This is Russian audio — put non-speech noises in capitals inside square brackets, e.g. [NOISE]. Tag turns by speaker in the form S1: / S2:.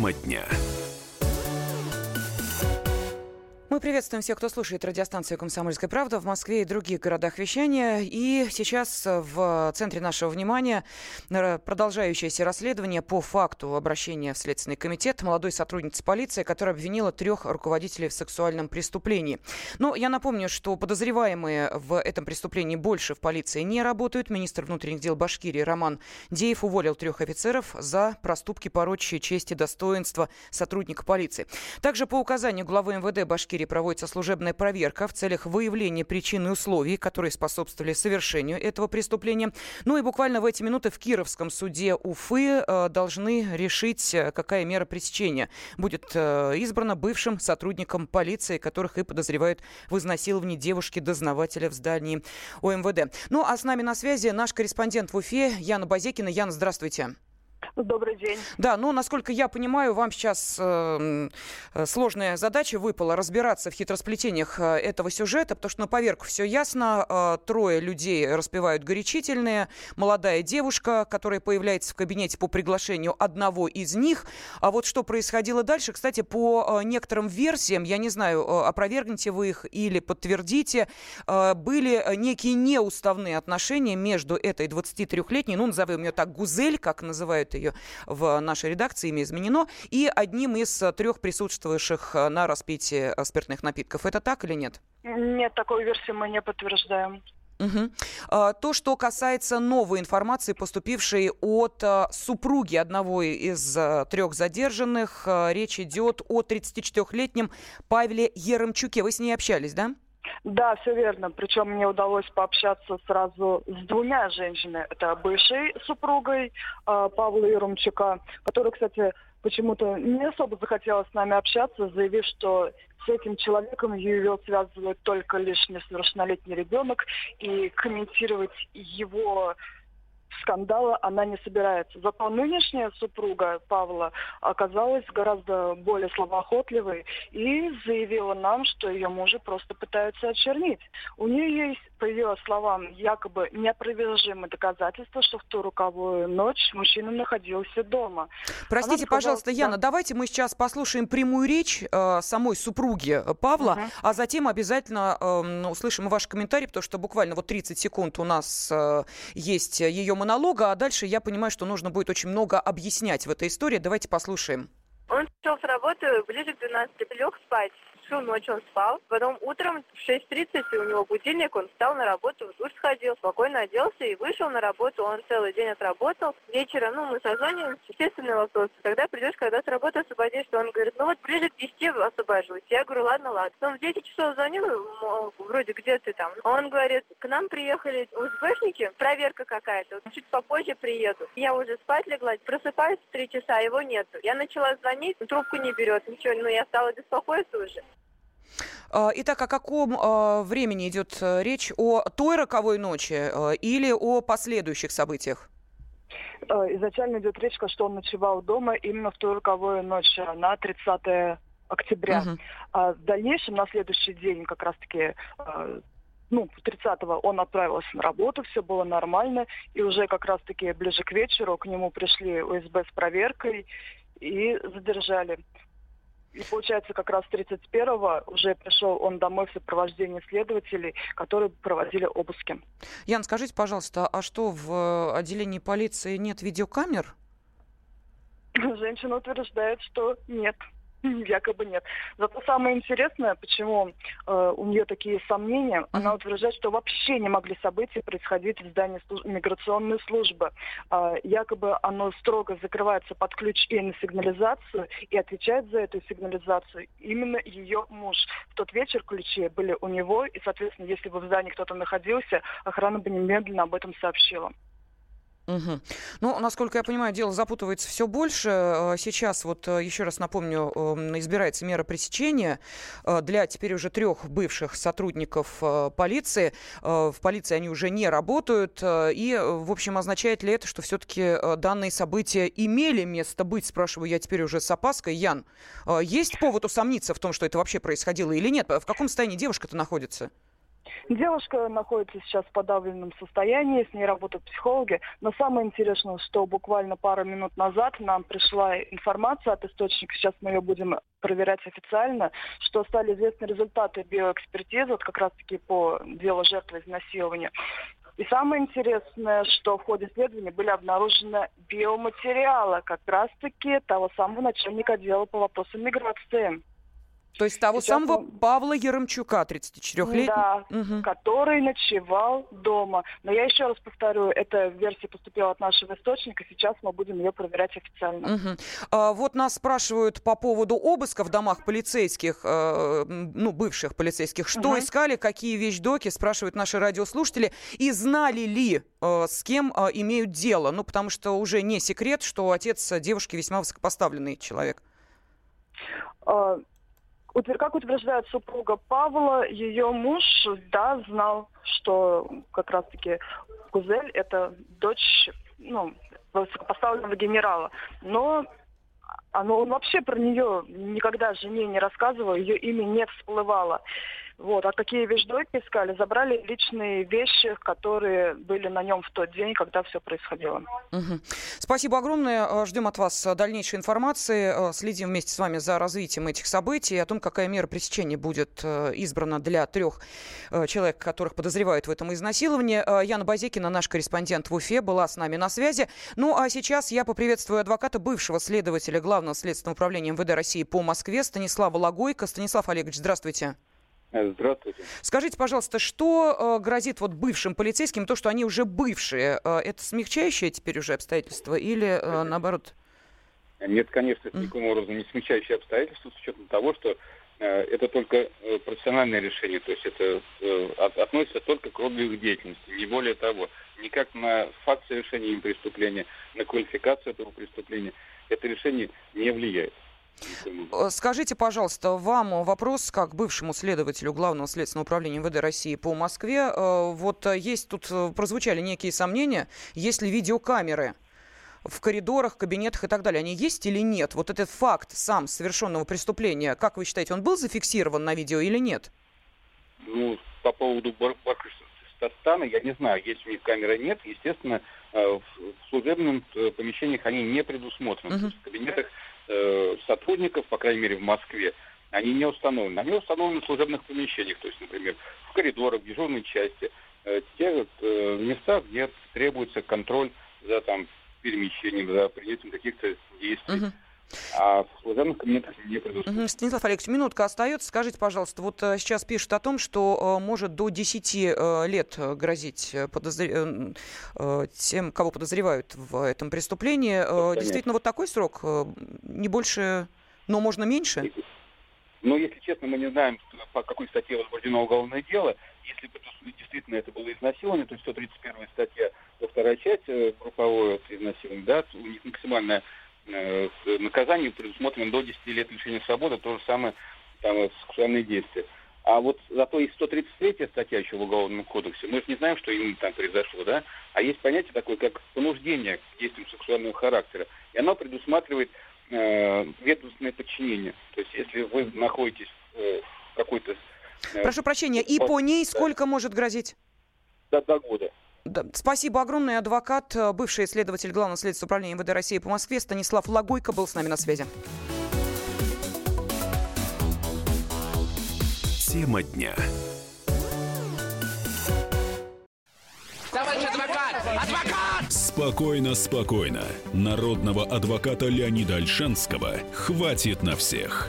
S1: Тема дня.
S2: Приветствуем всех, кто слушает радиостанцию «Комсомольская правда» в Москве и других городах вещания. И сейчас в центре нашего внимания продолжающееся расследование по факту обращения в Следственный комитет молодой сотрудницы полиции, которая обвинила трех руководителей в сексуальном преступлении. Но я напомню, что подозреваемые в этом преступлении больше в полиции не работают. Министр внутренних дел Башкирии Роман Деев уволил трех офицеров за проступки, порочащие честь и достоинство сотрудника полиции. Также по указанию главы МВД Башкирии проводится служебная проверка в целях выявления причин и условий, которые способствовали совершению этого преступления. Ну и буквально в эти минуты в Кировском суде Уфы э, должны решить, э, какая мера пресечения будет э, избрана бывшим сотрудникам полиции, которых и подозревают в изнасиловании девушки-дознавателя в здании ОМВД. Ну а с нами на связи наш корреспондент в Уфе Яна Базекина. Яна, здравствуйте.
S3: Добрый день.
S2: Да, ну, насколько я понимаю, вам сейчас э, сложная задача выпала разбираться в хитросплетениях э, этого сюжета, потому что на поверку все ясно. Э, трое людей распевают горячительные. Молодая девушка, которая появляется в кабинете по приглашению одного из них. А вот что происходило дальше, кстати, по э, некоторым версиям, я не знаю, э, опровергните вы их или подтвердите, э, были некие неуставные отношения между этой 23-летней, ну, назовем ее так, Гузель, как называют ее в нашей редакции, имя изменено, и одним из э, трех присутствующих э, на распитии э, спиртных напитков. Это так или нет?
S3: Нет, такой версии мы не подтверждаем.
S2: Угу. То, что касается новой информации, поступившей от супруги одного из трех задержанных, речь идет о 34-летнем Павле Еремчуке. Вы с ней общались, да?
S3: Да, все верно. Причем мне удалось пообщаться сразу с двумя женщинами. Это бывшей супругой э, Павла Ерумчука, которая, кстати, почему-то не особо захотела с нами общаться, заявив, что с этим человеком ее связывает только лишь несовершеннолетний ребенок, и комментировать его скандала она не собирается. Зато нынешняя супруга Павла оказалась гораздо более словоохотливой и заявила нам, что ее мужа просто пытаются очернить. У нее есть, по ее словам, якобы неопровержимые доказательства, что в ту руковую ночь мужчина находился дома.
S2: Простите, сказала, пожалуйста, Яна, да. давайте мы сейчас послушаем прямую речь э, самой супруги Павла, угу. а затем обязательно э, услышим ваш комментарий, потому что буквально вот 30 секунд у нас э, есть ее монолога, а дальше я понимаю, что нужно будет очень много объяснять в этой истории. Давайте послушаем.
S4: Он шел с работы ближе к 12, лег спать всю ночь он спал. Потом утром в 6.30 у него будильник, он встал на работу, в душ сходил, спокойно оделся и вышел на работу. Он целый день отработал. Вечером, ну, мы созваниваемся, естественный вопрос. Когда придешь, когда с работы освободишься? Он говорит, ну вот ближе к 10 освобожусь. Я говорю, ладно, ладно. Он в 10 часов звонил, мол, вроде где ты там. Он говорит, к нам приехали УСБшники, проверка какая-то. Чуть попозже приеду. Я уже спать легла, просыпаюсь в 3 часа, его нету. Я начала звонить, трубку не берет, ничего, ну я стала беспокоиться уже.
S2: А, итак, о каком а, времени идет э, речь? О той роковой ночи э, или о последующих событиях?
S3: Э, изначально идет речь, что он ночевал дома именно в ту роковую ночь на 30 октября. Угу. А в дальнейшем, на следующий день, как раз-таки ну, 30-го он отправился на работу, все было нормально, и уже как раз-таки ближе к вечеру к нему пришли УСБ с проверкой и задержали. И получается, как раз 31-го уже пришел он домой в сопровождении следователей, которые проводили обыски.
S2: Ян, скажите, пожалуйста, а что в отделении полиции нет видеокамер?
S3: Женщина утверждает, что нет. [LAUGHS] Якобы нет. Зато самое интересное, почему э, у нее такие сомнения, она утверждает, что вообще не могли события происходить в здании служ... миграционной службы. Э, якобы оно строго закрывается под ключ и на сигнализацию, и отвечает за эту сигнализацию именно ее муж. В тот вечер ключи были у него, и, соответственно, если бы в здании кто-то находился, охрана бы немедленно об этом сообщила.
S2: Угу. Ну, насколько я понимаю, дело запутывается все больше. Э, сейчас, вот э, еще раз напомню, эм, избирается мера пресечения э, для теперь уже трех бывших сотрудников полиции. В полиции они уже не работают. И, в общем, означает ли это, что все-таки данные события имели место быть? Спрашиваю я теперь уже с опаской. Ян, есть повод усомниться в том, что это вообще происходило или нет? В каком состоянии девушка-то находится?
S3: Девушка находится сейчас в подавленном состоянии, с ней работают психологи. Но самое интересное, что буквально пару минут назад нам пришла информация от источника, сейчас мы ее будем проверять официально, что стали известны результаты биоэкспертизы, вот как раз-таки по делу жертвы изнасилования. И самое интересное, что в ходе исследования были обнаружены биоматериалы как раз-таки того самого начальника отдела по вопросам миграции.
S2: То есть того Сейчас самого он... Павла Яромчука, 34-летнего?
S3: Да, угу. который ночевал дома. Но я еще раз повторю, эта версия поступила от нашего источника, сейчас мы будем ее проверять официально.
S2: Угу. А, вот нас спрашивают по поводу обыска в домах полицейских, э, ну, бывших полицейских. Что угу. искали, какие вещдоки, спрашивают наши радиослушатели. И знали ли, э, с кем э, имеют дело? Ну, потому что уже не секрет, что отец девушки весьма высокопоставленный человек.
S3: Как утверждает супруга Павла, ее муж, да, знал, что как раз-таки Кузель – это дочь, ну, высокопоставленного генерала. Но оно, он вообще про нее никогда жене не рассказывал, ее имя не всплывало. Вот. А какие вещдоки искали? Забрали личные вещи, которые были на нем в тот день, когда все происходило.
S2: Угу. Спасибо огромное. Э, ждем от вас э, дальнейшей информации. Э, следим вместе с вами за развитием этих событий, о том, какая мера пресечения будет избрана для трех человек, которых подозревают в этом изнасиловании. Яна Базекина, наш корреспондент в Уфе, была с нами на связи. Ну а сейчас я поприветствую адвоката бывшего следователя Главного следственного управления МВД России по Москве Станислава Лагойко. Станислав Олегович, здравствуйте.
S1: Э, здравствуйте.
S2: Скажите, пожалуйста, что э, грозит вот бывшим полицейским, то, что они уже бывшие, э, это смягчающее теперь уже обстоятельство или наоборот?
S1: Нет, конечно, это никаким образом не смягчающее обстоятельство, с учетом того, что это только профессиональное решение, то есть это от, относится только к роду их деятельности, не более того. Никак на факт совершения им преступления, на квалификацию этого преступления это решение не влияет.
S2: Э, скажите, пожалуйста, вам вопрос как бывшему следователю Главного следственного управления МВД России по Москве. Э, вот есть тут э, прозвучали некие сомнения, есть ли видеокамеры в коридорах, кабинетах и так далее, они есть или нет? Вот этот факт сам совершенного преступления, как вы считаете, он был зафиксирован на видео или нет?
S1: Ну, по поводу Башкортостана, я не знаю, есть у них камеры, нет. Естественно, в служебных помещениях они не предусмотрены. Uh-huh. В кабинетах э, сотрудников, по крайней мере в Москве, они не установлены. Они установлены в служебных помещениях, то есть, например, в коридорах, в дежурной части, э, те вот, э, места, где требуется контроль за там перемещением, за принятием каких-то действий. Uh-huh. А в служебных кабинетах не предусмотрено.
S2: Станислав Олегович, минутка остается. Скажите, пожалуйста, вот э, сейчас пишут о том, что э, может до 10 э, лет грозить подозр... тем, кого подозревают в этом преступлении. Понятно. Действительно, вот такой срок? Не больше, но можно меньше?
S1: Но, если честно, мы не знаем, по какой статье возбуждено уголовное дело. Если бы действительно это было изнасилование, то есть 131 статья, то вторая часть групповое изнасилование, да, у них максимальная наказанию предусмотрено до 10 лет лишения свободы, то же самое там, э, сексуальные действия. А вот зато есть 133 статья еще в Уголовном кодексе, мы же не знаем, что именно там произошло, да? А есть понятие такое, как понуждение к действиям сексуального характера. И оно предусматривает э, ведомственное подчинение. То есть если вы находитесь э, в какой-то...
S2: Э, Прошу прощения, и по ней сколько может грозить?
S1: До, до года.
S2: Да, спасибо огромное. Адвокат, э, бывший следователь Главного следственного управления МВД России по Москве Станислав Лагойко был с нами на связи.
S5: Тема дня. Товарищ адвокат! Адвокат! Спокойно, спокойно. Народного адвоката Леонида Альшанского хватит на всех.